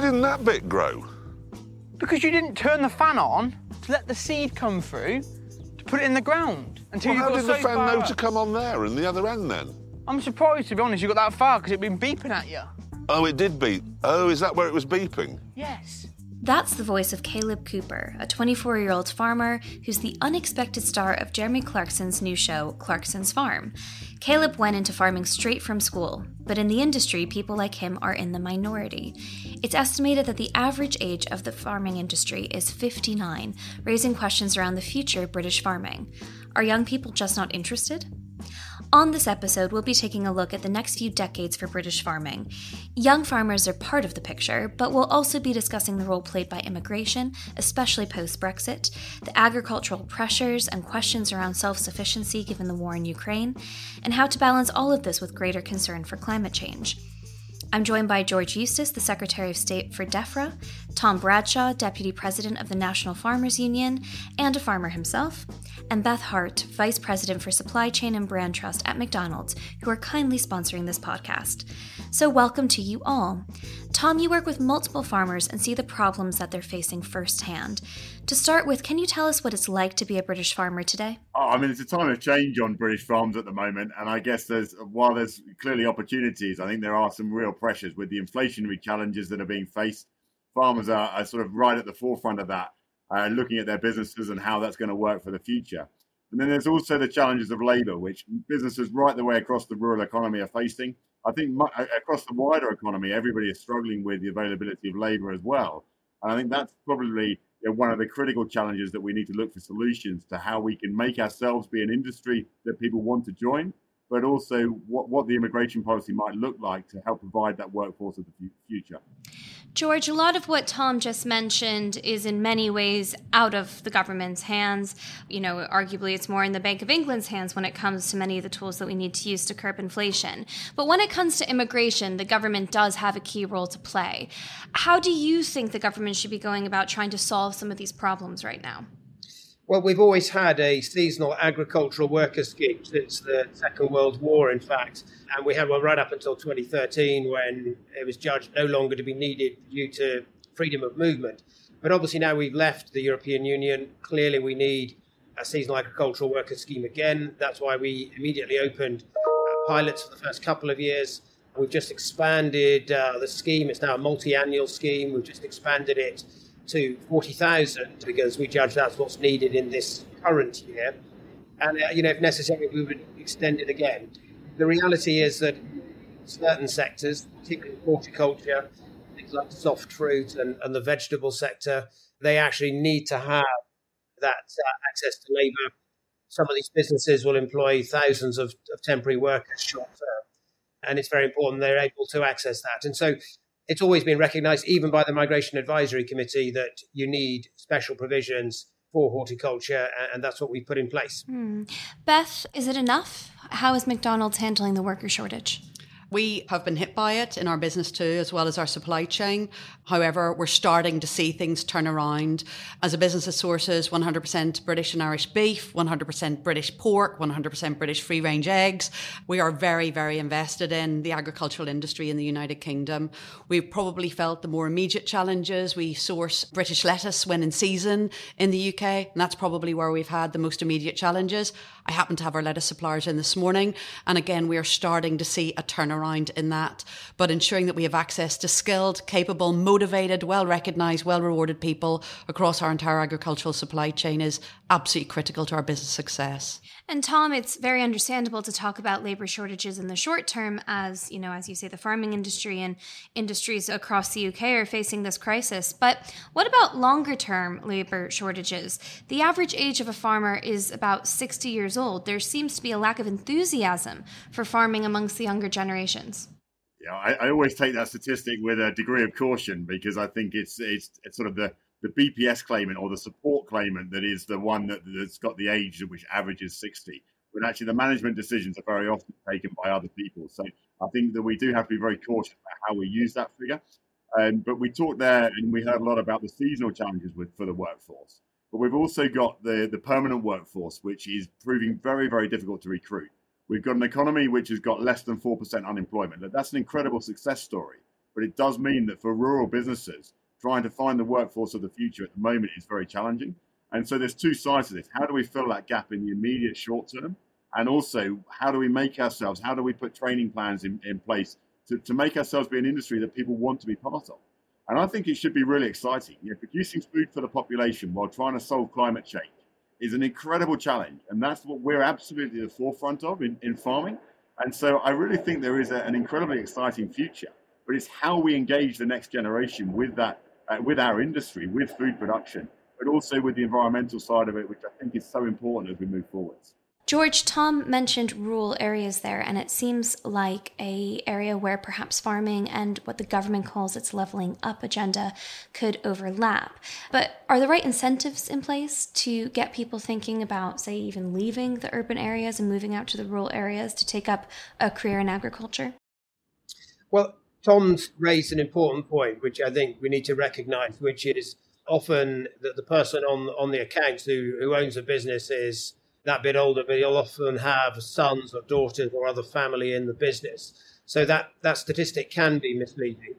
Why didn't that bit grow? Because you didn't turn the fan on to let the seed come through to put it in the ground until Well, you how got did so the fan know up. to come on there and the other end then? I'm surprised, to be honest, you got that far because it'd been beeping at you. Oh, it did beep. Oh, is that where it was beeping? Yes. That's the voice of Caleb Cooper, a 24 year old farmer who's the unexpected star of Jeremy Clarkson's new show, Clarkson's Farm. Caleb went into farming straight from school, but in the industry, people like him are in the minority. It's estimated that the average age of the farming industry is 59, raising questions around the future of British farming. Are young people just not interested? On this episode, we'll be taking a look at the next few decades for British farming. Young farmers are part of the picture, but we'll also be discussing the role played by immigration, especially post Brexit, the agricultural pressures and questions around self sufficiency given the war in Ukraine, and how to balance all of this with greater concern for climate change. I'm joined by George Eustice, the Secretary of State for DEFRA, Tom Bradshaw, Deputy President of the National Farmers Union, and a farmer himself, and Beth Hart, Vice President for Supply Chain and Brand Trust at McDonald's, who are kindly sponsoring this podcast. So, welcome to you all. Tom, you work with multiple farmers and see the problems that they're facing firsthand. To start with, can you tell us what it's like to be a British farmer today? Oh, I mean, it's a time of change on British farms at the moment, and I guess there's while there's clearly opportunities, I think there are some real pressures with the inflationary challenges that are being faced. Farmers are, are sort of right at the forefront of that, uh, looking at their businesses and how that's going to work for the future. And then there's also the challenges of labour, which businesses right the way across the rural economy are facing. I think mu- across the wider economy, everybody is struggling with the availability of labour as well. And I think that's probably you know, one of the critical challenges that we need to look for solutions to how we can make ourselves be an industry that people want to join, but also what, what the immigration policy might look like to help provide that workforce of the future. George, a lot of what Tom just mentioned is in many ways out of the government's hands. You know, arguably it's more in the Bank of England's hands when it comes to many of the tools that we need to use to curb inflation. But when it comes to immigration, the government does have a key role to play. How do you think the government should be going about trying to solve some of these problems right now? Well, we've always had a seasonal agricultural worker scheme since the Second World War, in fact. And we had one right up until 2013 when it was judged no longer to be needed due to freedom of movement. But obviously, now we've left the European Union. Clearly, we need a seasonal agricultural worker scheme again. That's why we immediately opened uh, pilots for the first couple of years. We've just expanded uh, the scheme. It's now a multi annual scheme. We've just expanded it to 40,000 because we judge that's what's needed in this current year. And, uh, you know, if necessary, we would extend it again. The reality is that certain sectors, particularly horticulture, things like soft fruit and, and the vegetable sector, they actually need to have that uh, access to labour. Some of these businesses will employ thousands of, of temporary workers short term. And it's very important they're able to access that. And so it's always been recognised, even by the Migration Advisory Committee, that you need special provisions for horticulture, and that's what we've put in place. Hmm. Beth, is it enough? How is McDonald's handling the worker shortage? We have been hit by it in our business too, as well as our supply chain. However, we're starting to see things turn around. As a business that sources 100% British and Irish beef, 100% British pork, 100% British free range eggs, we are very, very invested in the agricultural industry in the United Kingdom. We've probably felt the more immediate challenges. We source British lettuce when in season in the UK, and that's probably where we've had the most immediate challenges. I happen to have our lettuce suppliers in this morning, and again, we are starting to see a turnaround in that, but ensuring that we have access to skilled, capable, motivated, well recognised, well rewarded people across our entire agricultural supply chain is absolutely critical to our business success. And Tom, it's very understandable to talk about labor shortages in the short term as, you know, as you say, the farming industry and industries across the UK are facing this crisis. But what about longer term labor shortages? The average age of a farmer is about 60 years old. There seems to be a lack of enthusiasm for farming amongst the younger generations. Yeah, I, I always take that statistic with a degree of caution because I think it's it's, it's sort of the the BPS claimant or the support claimant that is the one that, that's got the age which averages 60. But actually, the management decisions are very often taken by other people. So I think that we do have to be very cautious about how we use that figure. Um, but we talked there and we heard a lot about the seasonal challenges with for the workforce. But we've also got the, the permanent workforce, which is proving very, very difficult to recruit. We've got an economy which has got less than 4% unemployment. That's an incredible success story. But but it does mean that for rural businesses, trying to find the workforce of the future at the moment is very challenging. And so there's two sides to this. How do we fill that gap in the immediate short term? And also, how do we make ourselves, how do we put training plans in, in place to, to make ourselves be an industry that people want to be part of? And I think it should be really exciting. You know, producing food for the population while trying to solve climate change is an incredible challenge. And that's what we're absolutely at the forefront of in, in farming. And so I really think there is a, an incredibly exciting future. But it's how we engage the next generation with that, uh, with our industry, with food production, but also with the environmental side of it, which I think is so important as we move forwards. George, Tom mentioned rural areas there, and it seems like a area where perhaps farming and what the government calls its leveling up agenda could overlap. But are the right incentives in place to get people thinking about, say, even leaving the urban areas and moving out to the rural areas to take up a career in agriculture? Well, Tom's raised an important point, which I think we need to recognise, which is often that the person on on the accounts who, who owns a business is that bit older, but he'll often have sons or daughters or other family in the business. So that, that statistic can be misleading.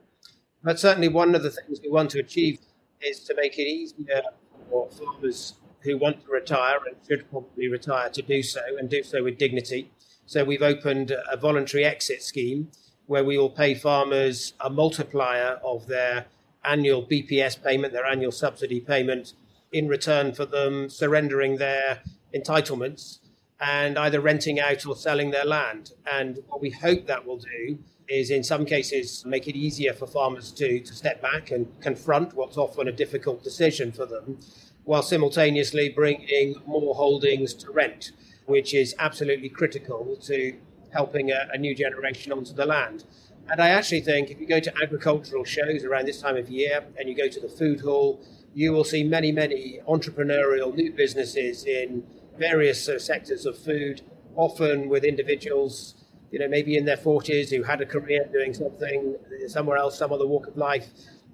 But certainly, one of the things we want to achieve is to make it easier for farmers who want to retire and should probably retire to do so and do so with dignity. So we've opened a voluntary exit scheme where we will pay farmers a multiplier of their annual BPS payment, their annual subsidy payment, in return for them surrendering their entitlements and either renting out or selling their land. And what we hope that will do is, in some cases, make it easier for farmers to, to step back and confront what's often a difficult decision for them, while simultaneously bringing more holdings to rent, which is absolutely critical to helping a, a new generation onto the land. And I actually think if you go to agricultural shows around this time of year and you go to the food hall, you will see many, many entrepreneurial new businesses in various uh, sectors of food, often with individuals, you know, maybe in their 40s who had a career doing something somewhere else, some other walk of life,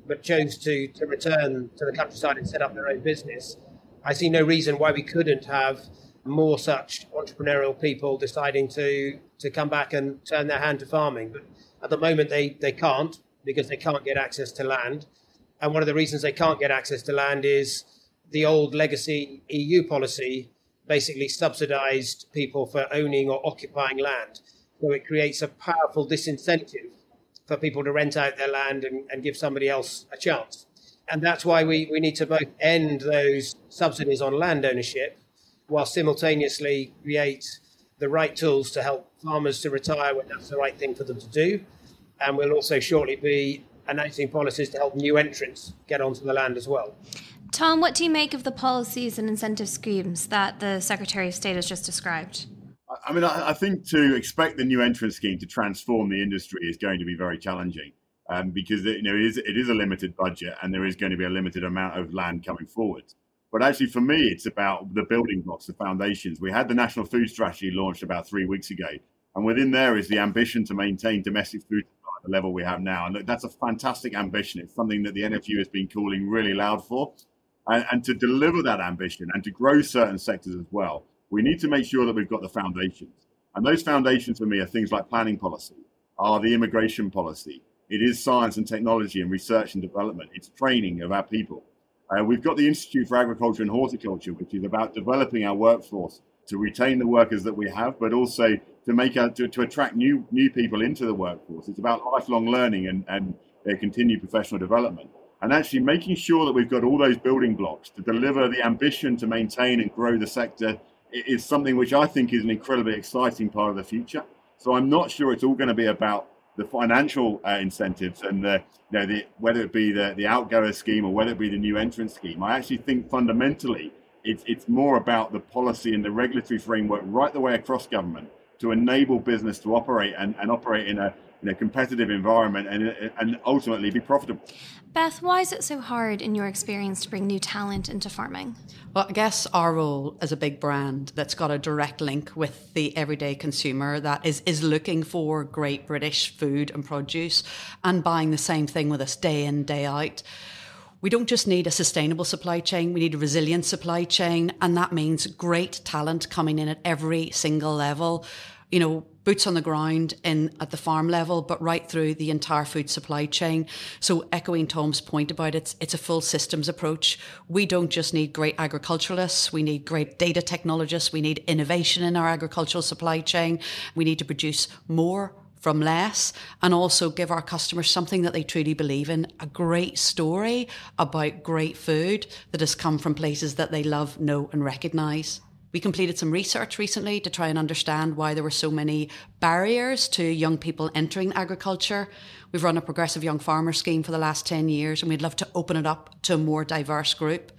but chose to, to return to the countryside and set up their own business. I see no reason why we couldn't have more such entrepreneurial people deciding to, to come back and turn their hand to farming. But at the moment, they, they can't because they can't get access to land. And one of the reasons they can't get access to land is the old legacy EU policy basically subsidized people for owning or occupying land. So it creates a powerful disincentive for people to rent out their land and, and give somebody else a chance. And that's why we, we need to both end those subsidies on land ownership while simultaneously create the right tools to help farmers to retire when that's the right thing for them to do. And we'll also shortly be announcing policies to help new entrants get onto the land as well. Tom, what do you make of the policies and incentive schemes that the Secretary of State has just described? I mean, I, think to expect the new entrant scheme to transform the industry is going to be very challenging um, because it, you know it is, it is a limited budget and there is going to be a limited amount of land coming forward. But actually, for me, it's about the building blocks, the foundations. We had the National Food Strategy launched about three weeks ago, and within there is the ambition to maintain domestic food supply at the level we have now. And look, that's a fantastic ambition. It's something that the NFU has been calling really loud for. And, and to deliver that ambition and to grow certain sectors as well, we need to make sure that we've got the foundations. And those foundations for me are things like planning policy, are the immigration policy. It is science and technology and research and development. It's training of our people. Uh, we've got the Institute for Agriculture and Horticulture, which is about developing our workforce to retain the workers that we have, but also to make our, to, to attract new new people into the workforce. It's about lifelong learning and, and their continued professional development and actually making sure that we've got all those building blocks to deliver the ambition to maintain and grow the sector is something which I think is an incredibly exciting part of the future. So I'm not sure it's all going to be about the financial uh, incentives and the, you know, the, whether it be the, the outgoer scheme or whether it be the new entrance scheme. I actually think fundamentally it's, it's more about the policy and the regulatory framework right the way across government to enable business to operate and, and operate in a in a competitive environment and, and ultimately be profitable. Beth, why is it so hard in your experience to bring new talent into farming? Well, I guess our role as a big brand that's got a direct link with the everyday consumer that is, is looking for great British food and produce and buying the same thing with us day in, day out we don't just need a sustainable supply chain, we need a resilient supply chain. And that means great talent coming in at every single level. You know, boots on the ground in at the farm level, but right through the entire food supply chain. So echoing Tom's point about it, it's a full systems approach. We don't just need great agriculturalists, we need great data technologists, we need innovation in our agricultural supply chain. We need to produce more from less and also give our customers something that they truly believe in a great story about great food that has come from places that they love, know, and recognize. We completed some research recently to try and understand why there were so many barriers to young people entering agriculture. We've run a progressive young farmer scheme for the last 10 years and we'd love to open it up to a more diverse group.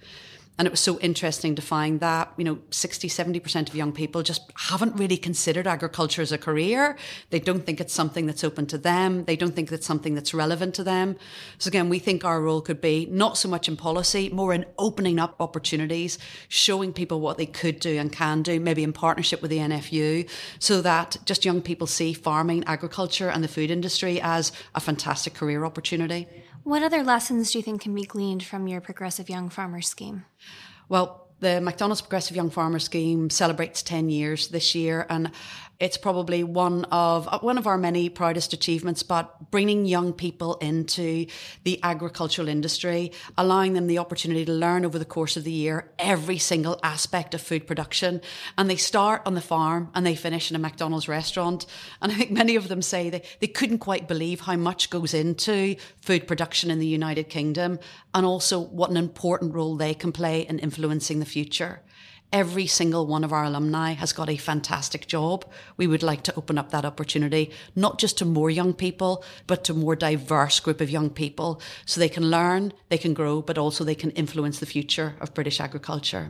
And it was so interesting to find that, you know, 60, 70% of young people just haven't really considered agriculture as a career. They don't think it's something that's open to them. They don't think it's something that's relevant to them. So again, we think our role could be not so much in policy, more in opening up opportunities, showing people what they could do and can do, maybe in partnership with the NFU, so that just young people see farming, agriculture and the food industry as a fantastic career opportunity. What other lessons do you think can be gleaned from your Progressive Young Farmers scheme? Well, the McDonald's Progressive Young Farmer Scheme celebrates 10 years this year, and it's probably one of uh, one of our many proudest achievements. But bringing young people into the agricultural industry, allowing them the opportunity to learn over the course of the year every single aspect of food production, and they start on the farm and they finish in a McDonald's restaurant. And I think many of them say they, they couldn't quite believe how much goes into food production in the United Kingdom, and also what an important role they can play in influencing the future. Every single one of our alumni has got a fantastic job. We would like to open up that opportunity, not just to more young people, but to more diverse group of young people so they can learn, they can grow, but also they can influence the future of British agriculture.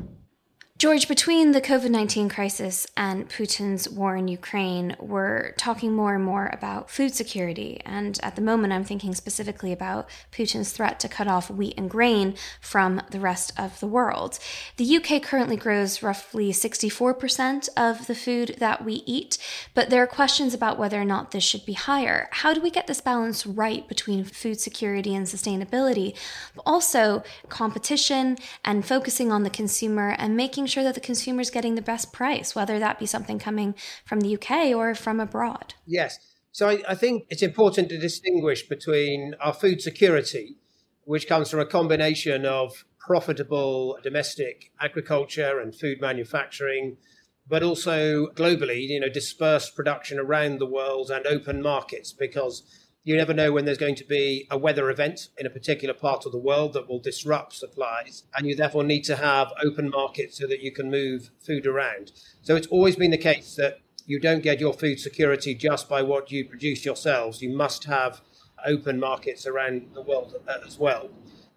George, between the COVID 19 crisis and Putin's war in Ukraine, we're talking more and more about food security. And at the moment, I'm thinking specifically about Putin's threat to cut off wheat and grain from the rest of the world. The UK currently grows roughly 64% of the food that we eat, but there are questions about whether or not this should be higher. How do we get this balance right between food security and sustainability, but also competition and focusing on the consumer and making sure that the consumer is getting the best price, whether that be something coming from the UK or from abroad. Yes. So I, I think it's important to distinguish between our food security, which comes from a combination of profitable domestic agriculture and food manufacturing, but also globally, you know, dispersed production around the world and open markets because you never know when there's going to be a weather event in a particular part of the world that will disrupt supplies. And you therefore need to have open markets so that you can move food around. So it's always been the case that you don't get your food security just by what you produce yourselves. You must have open markets around the world uh, as well.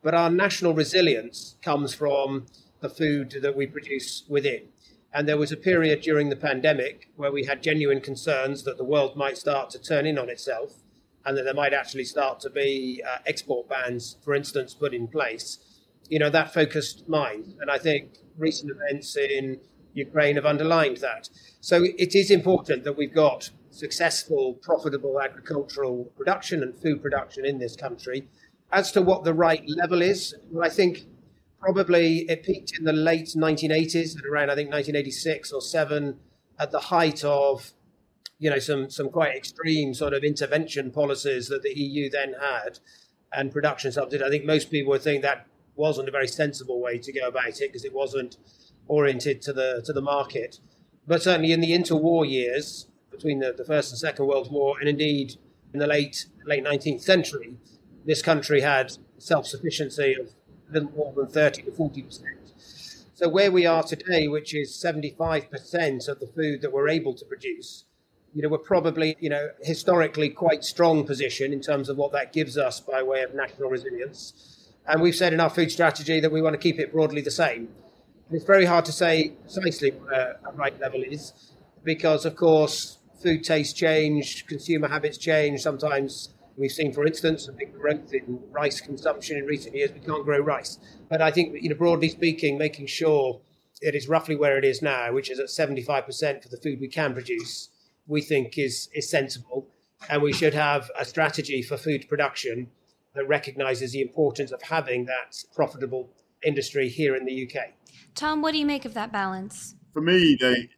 But our national resilience comes from the food that we produce within. And there was a period during the pandemic where we had genuine concerns that the world might start to turn in on itself and that there might actually start to be uh, export bans, for instance, put in place, you know, that focused mind. And I think recent events in Ukraine have underlined that. So it is important that we've got successful, profitable agricultural production and food production in this country. As to what the right level is, well, I think probably it peaked in the late 1980s at around, I think, 1986 or 7 at the height of you know some some quite extreme sort of intervention policies that the EU then had and production subsidies. I think most people would think that wasn't a very sensible way to go about it because it wasn't oriented to the to the market. But certainly in the interwar years between the, the First and Second World War, and indeed in the late late 19th century, this country had self sufficiency of a little more than 30 to 40 percent. So where we are today, which is 75 percent of the food that we're able to produce, you know, we're probably, you know, historically quite strong position in terms of what that gives us by way of national resilience. And we've said in our food strategy that we want to keep it broadly the same. And it's very hard to say precisely what a, a right level is because, of course, food tastes change, consumer habits change. Sometimes we've seen, for instance, a big growth in rice consumption in recent years. We can't grow rice. But I think, you know, broadly speaking, making sure it is roughly where it is now, which is at 75% for the food we can produce, we think is, is sensible. And we should have a strategy for food production that recognizes the importance of having that profitable industry here in the UK. Tom, what do you make of that balance? For me, the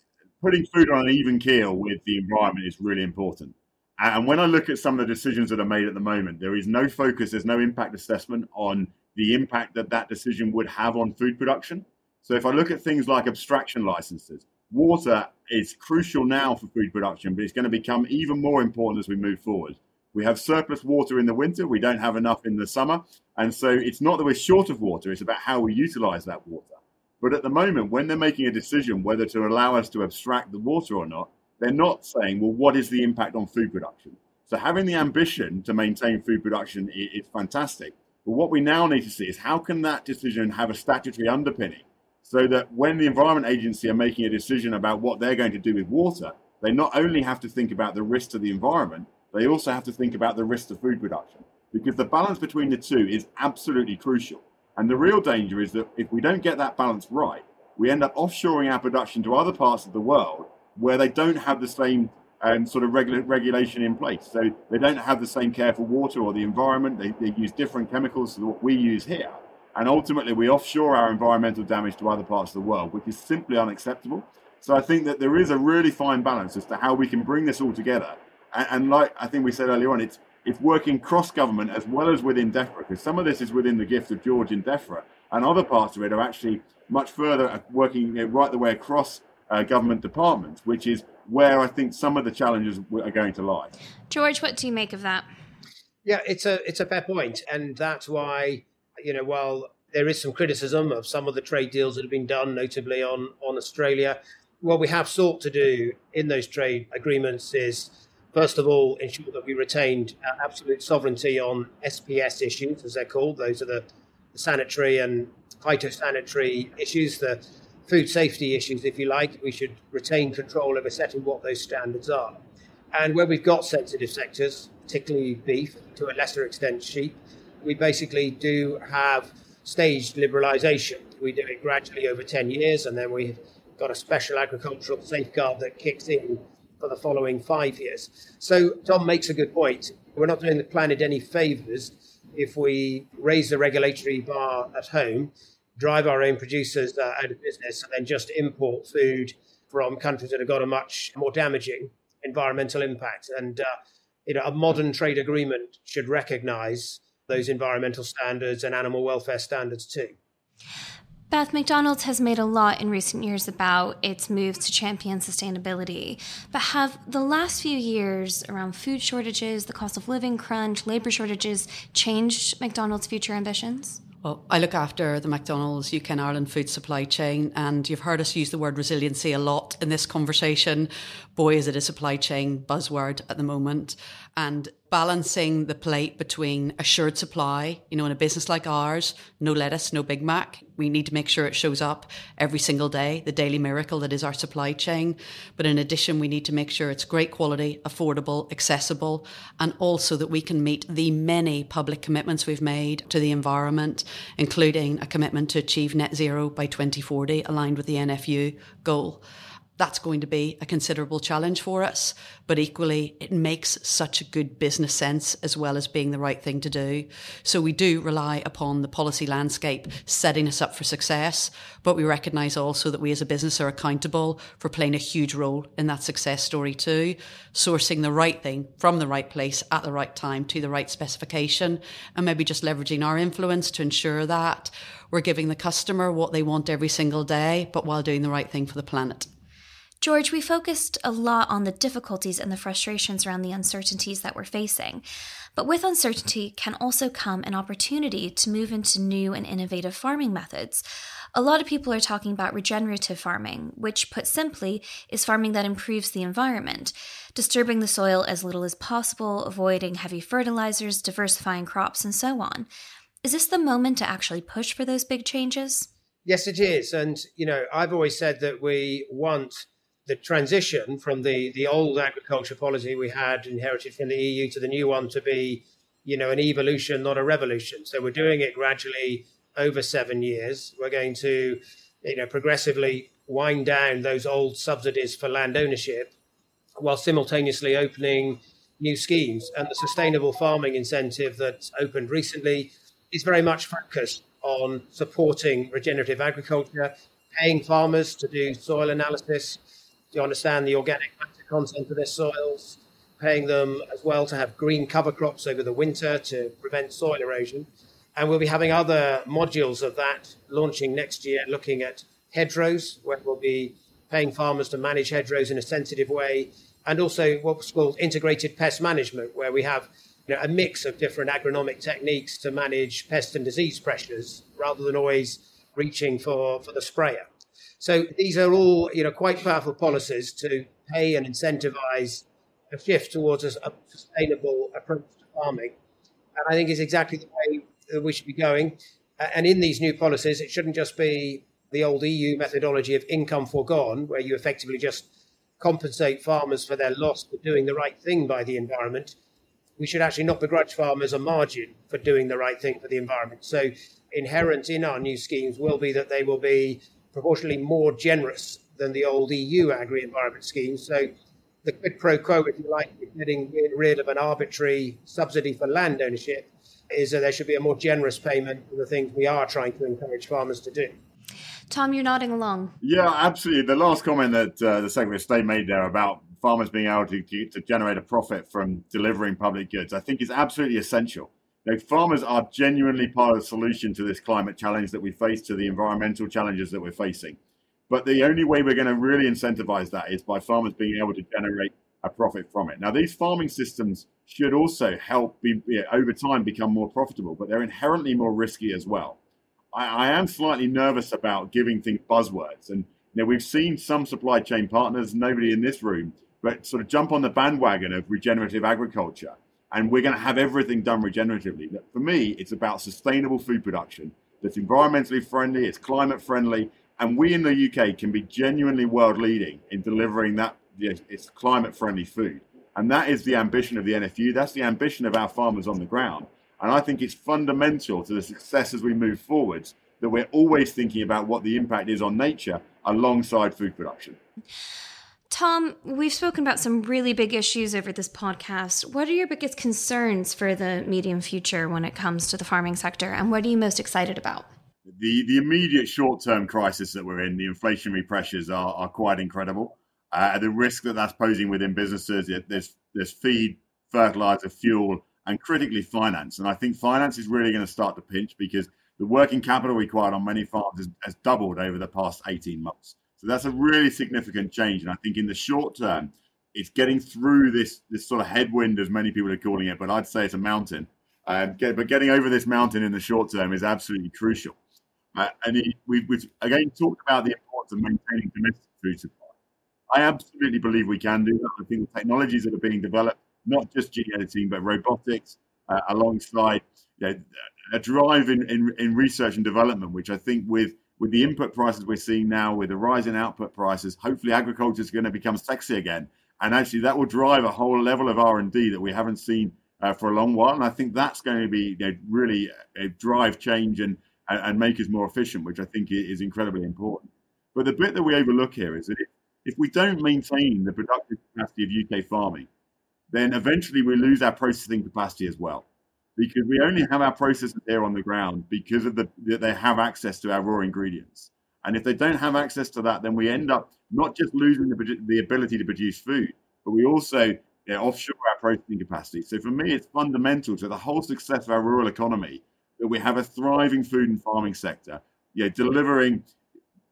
putting food on an even keel with the environment is really important. And when I look at some of the decisions that are made at the moment, there is no focus, there's no impact assessment on the impact that that decision would have on food production. So if I look at things like abstraction licenses, water is crucial now for food production, but it's going to become even more important as we move forward. We have surplus water in the winter, we don't have enough in the summer. And so it's not that we're short of water, it's about how we utilize that water. But at the moment, when they're making a decision whether to allow us to abstract the water or not, they're not saying, well, what is the impact on food production? So having the ambition to maintain food production is, fantastic. But what we now need to see is how can that decision have a statutory underpinning so that when the Environment Agency are making a decision about what they're going to do with water, they not only have to think about the risk to the environment, they also have to think about the risk to food production. Because the balance between the two is absolutely crucial. And the real danger is that if we don't get that balance right, we end up offshoring our production to other parts of the world where they don't have the same um, sort of regula- regulation in place. So they don't have the same care for water or the environment. They, they use different chemicals to what we use here. And ultimately, we offshore our environmental damage to other parts of the world, which is simply unacceptable. So I think that there is a really fine balance as to how we can bring this all together. And, and like I think we said earlier on, it's it's working cross government as well as within DEFRA, because some of this is within the gift of George in DEFRA, and other parts of it are actually much further working right the way across uh, government departments, which is where I think some of the challenges are going to lie. George, what do you make of that? Yeah, it's a it's a fair point, and that's why you know while there is some criticism of some of the trade deals that have been done, notably on on Australia, what we have sought to do in those trade agreements is first of all, ensure that we retained absolute sovereignty on SPS issues, as they're called. Those are the, the sanitary and phytosanitary issues, the food safety issues, if you like. We should retain control over setting what those standards are. And where we've got sensitive sectors, particularly beef, to a lesser extent sheep, we basically do have staged liberalisation. We do it gradually over 10 years, and then we've got a special agricultural safeguard that kicks in for the following five years. So Tom makes a good point. We're not doing the planet any favours if we raise the regulatory bar at home, drive our own producers uh, out of business, and then just import food from countries that have got a much more damaging environmental impact. And uh, you know, a modern trade agreement should recognise those environmental standards and animal welfare standards too. Beth, McDonald's has made a lot in recent years about its moves to champion sustainability. But have the last few years around food shortages, the cost of living crunch, labor shortages changed McDonald's future ambitions? Well, I look after the McDonald's UK and Ireland food supply chain, and you've heard us use the word resiliency a lot in this conversation. Boy, is it a supply chain buzzword at the moment. And balancing the plate between assured supply, you know, in a business like ours, no lettuce, no Big Mac. We need to make sure it shows up every single day, the daily miracle that is our supply chain. But in addition, we need to make sure it's great quality, affordable, accessible, and also that we can meet the many public commitments we've made to the environment, including a commitment to achieve net zero by 2040, aligned with the NFU goal that's going to be a considerable challenge for us. But equally, it makes such a good business sense as well as being the right thing to do. So we do rely upon the policy landscape setting us up for success. But we recognise also that we as a business are accountable for playing a huge role in that success story too. Sourcing the right thing from the right place at the right time to the right specification and maybe just leveraging our influence to ensure that we're giving the customer what they want every single day, but while doing the right thing for the planet. George, we focused a lot on the difficulties and the frustrations around the uncertainties that we're facing. But with uncertainty can also come an opportunity to move into new and innovative farming methods. A lot of people are talking about regenerative farming, which, put simply, is farming that improves the environment, disturbing the soil as little as possible, avoiding heavy fertilizers, diversifying crops, and so on. Is this the moment to actually push for those big changes? Yes, it is. And, you know, I've always said that we want the transition from the, the old agriculture policy we had inherited from the EU to the new one to be, you know, an evolution, not a revolution. So we're doing it gradually over seven years. We're going to, you know, progressively wind down those old subsidies for land ownership while simultaneously opening new schemes. And the sustainable farming incentive that opened recently is very much focused on supporting regenerative agriculture, paying farmers to do soil analysis, to understand the organic matter content of their soils, paying them as well to have green cover crops over the winter to prevent soil erosion. And we'll be having other modules of that launching next year, looking at hedgerows, where we'll be paying farmers to manage hedgerows in a sensitive way, and also what's called integrated pest management, where we have you know, a mix of different agronomic techniques to manage pest and disease pressures rather than always reaching for, for the sprayer. So these are all you know quite powerful policies to pay and incentivize a shift towards a, sustainable approach to farming. And I think is exactly the way that we should be going. And in these new policies, it shouldn't just be the old EU methodology of income foregone, where you effectively just compensate farmers for their loss for doing the right thing by the environment. We should actually not begrudge farmers a margin for doing the right thing for the environment. So, inherent in our new schemes will be that they will be proportionally more generous than the old EU agri environment schemes. So, the quid pro quo, if you like, getting rid of an arbitrary subsidy for land ownership is that there should be a more generous payment for the things we are trying to encourage farmers to do. Tom, you're nodding along. Yeah, absolutely. The last comment that uh, the Secretary of State made there about farmers being able to, to generate a profit from delivering public goods, I think is absolutely essential. You know, farmers are genuinely part of the solution to this climate challenge that we face, to the environmental challenges that we're facing. But the only way we're going to really incentivize that is by farmers being able to generate a profit from it. Now, these farming systems should also help be, over time become more profitable, but they're inherently more risky as well. I, I, am slightly nervous about giving things buzzwords, and you know, we've seen some supply chain partners, nobody in this room, but sort of jump on the bandwagon of regenerative agriculture, and we're going to have everything done regeneratively. For me, it's about sustainable food production that's environmentally friendly, it's climate friendly, and we in the UK can be genuinely world leading in delivering that it's climate friendly food. And that is the ambition of the NFU. That's the ambition of our farmers on the ground. And I think it's fundamental to the success as we move forwards that we're always thinking about what the impact is on nature alongside food production. Tom, we've spoken about some really big issues over this podcast. What are your biggest concerns for the medium future when it comes to the farming sector, and what are you most excited about? The, the immediate short term crisis that we're in, the inflationary pressures are, are quite incredible. Uh, the risk that that's posing within businesses, there's, there's feed, fertilizer, fuel, and critically finance. And I think finance is really going to start to pinch because the working capital required on many farms has, has doubled over the past 18 months. So that's a really significant change. And I think in the short term, it's getting through this this sort of headwind, as many people are calling it, but I'd say it's a mountain. Um, get, but getting over this mountain in the short term is absolutely crucial. Uh, and it, we, we've again talked about the importance of maintaining domestic food supply. I absolutely believe we can do that. I think the technologies that are being developed, not just gene editing, but robotics, uh, alongside you know, a drive in, in, in, research and development, which I think with with the input prices we're seeing now, with the rise in output prices, hopefully agriculture is going to become sexy again. And actually, that will drive a whole level of R and D that we haven't seen uh, for a long while. And I think that's going to be you know, really uh, drive change and, and, and make us more efficient, which I think is incredibly important. But the bit that we overlook here is that if if we don't maintain the productive capacity of UK farming, then eventually we lose our processing capacity as well. Because we only have our processors here on the ground because of the that they have access to our raw ingredients. And if they don't have access to that, then we end up not just losing the, the ability to produce food, but we also you know, offshore our processing capacity. So for me, it's fundamental to the whole success of our rural economy that we have a thriving food and farming sector, you know, delivering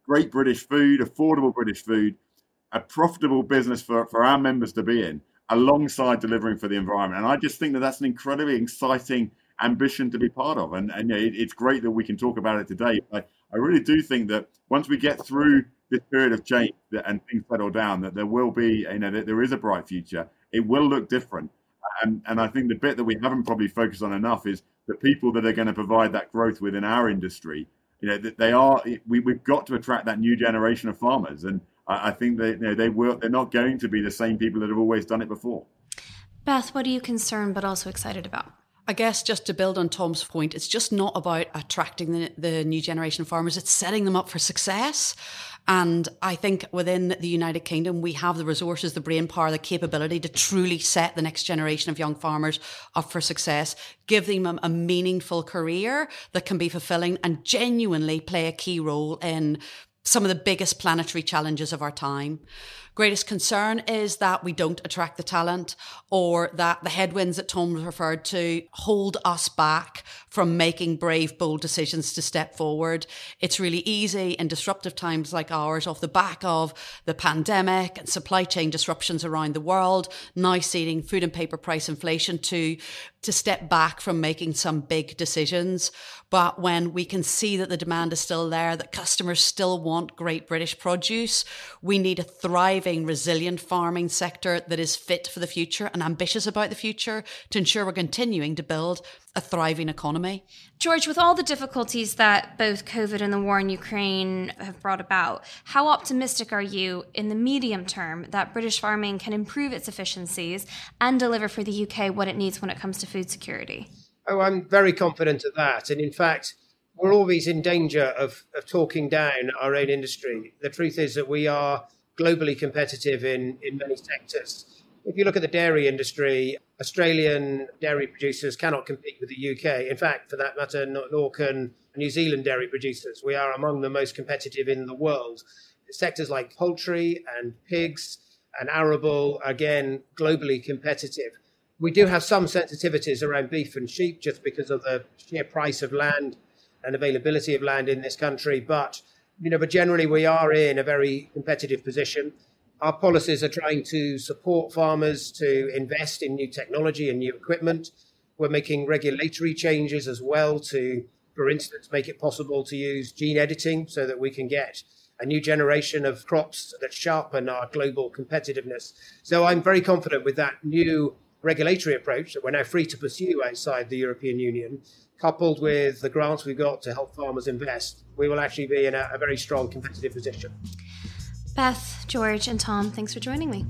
great British food, affordable British food, a profitable business for, for our members to be in alongside delivering for the environment. And I just think that that's an incredibly exciting ambition to be part of. And, and you know, it, it's great that we can talk about it today. But I really do think that once we get through this period of change and things settle down, that there will be, you know, that there is a bright future. It will look different. And, and I think the bit that we haven't probably focused on enough is the people that are going to provide that growth within our industry. You know, that they are, we, we've got to attract that new generation of farmers. And I, I think they you know, they will they're not going to be the same people that have always done it before. Beth, what are you concerned but also excited about? I guess just to build on Tom's point, it's just not about attracting the, the new generation of farmers, it's setting them up for success. And I think within the United Kingdom, we have the resources, the brain power, the capability to truly set the next generation of young farmers up for success, give them a, a meaningful career that can be fulfilling and genuinely play a key role in some of the biggest planetary challenges of our time. Greatest concern is that we don't attract the talent or that the headwinds that Tom referred to hold us back from making brave, bold decisions to step forward. It's really easy in disruptive times like ours, off the back of the pandemic and supply chain disruptions around the world, now seeing food and paper price inflation to to step back from making some big decisions. But when we can see that the demand is still there, that customers still want great British produce, we need a thriving, resilient farming sector that is fit for the future and ambitious about the future to ensure we're continuing to build a thriving economy. George, with all the difficulties that both COVID and the war in Ukraine have brought about, how optimistic are you in the medium term that British farming can improve its efficiencies and deliver for the UK what it needs when it comes to food security? Oh, I'm very confident of that. And in fact, we're always in danger of, of talking down our own industry. The truth is that we are globally competitive in, in many sectors. If you look at the dairy industry, Australian dairy producers cannot compete with the UK. In fact, for that matter, nor can New Zealand dairy producers. We are among the most competitive in the world. Sectors like poultry and pigs and arable, again, globally competitive. We do have some sensitivities around beef and sheep just because of the sheer price of land and availability of land in this country. But, you know, but generally we are in a very competitive position. Our policies are trying to support farmers to invest in new technology and new equipment. We're making regulatory changes as well to, for instance, make it possible to use gene editing so that we can get a new generation of crops that sharpen our global competitiveness. So I'm very confident with that new regulatory approach that we're now free to pursue outside the European Union, coupled with the grants we've got to help farmers invest, we will actually be in a, a very strong competitive position. Beth, George, and Tom, thanks for joining me.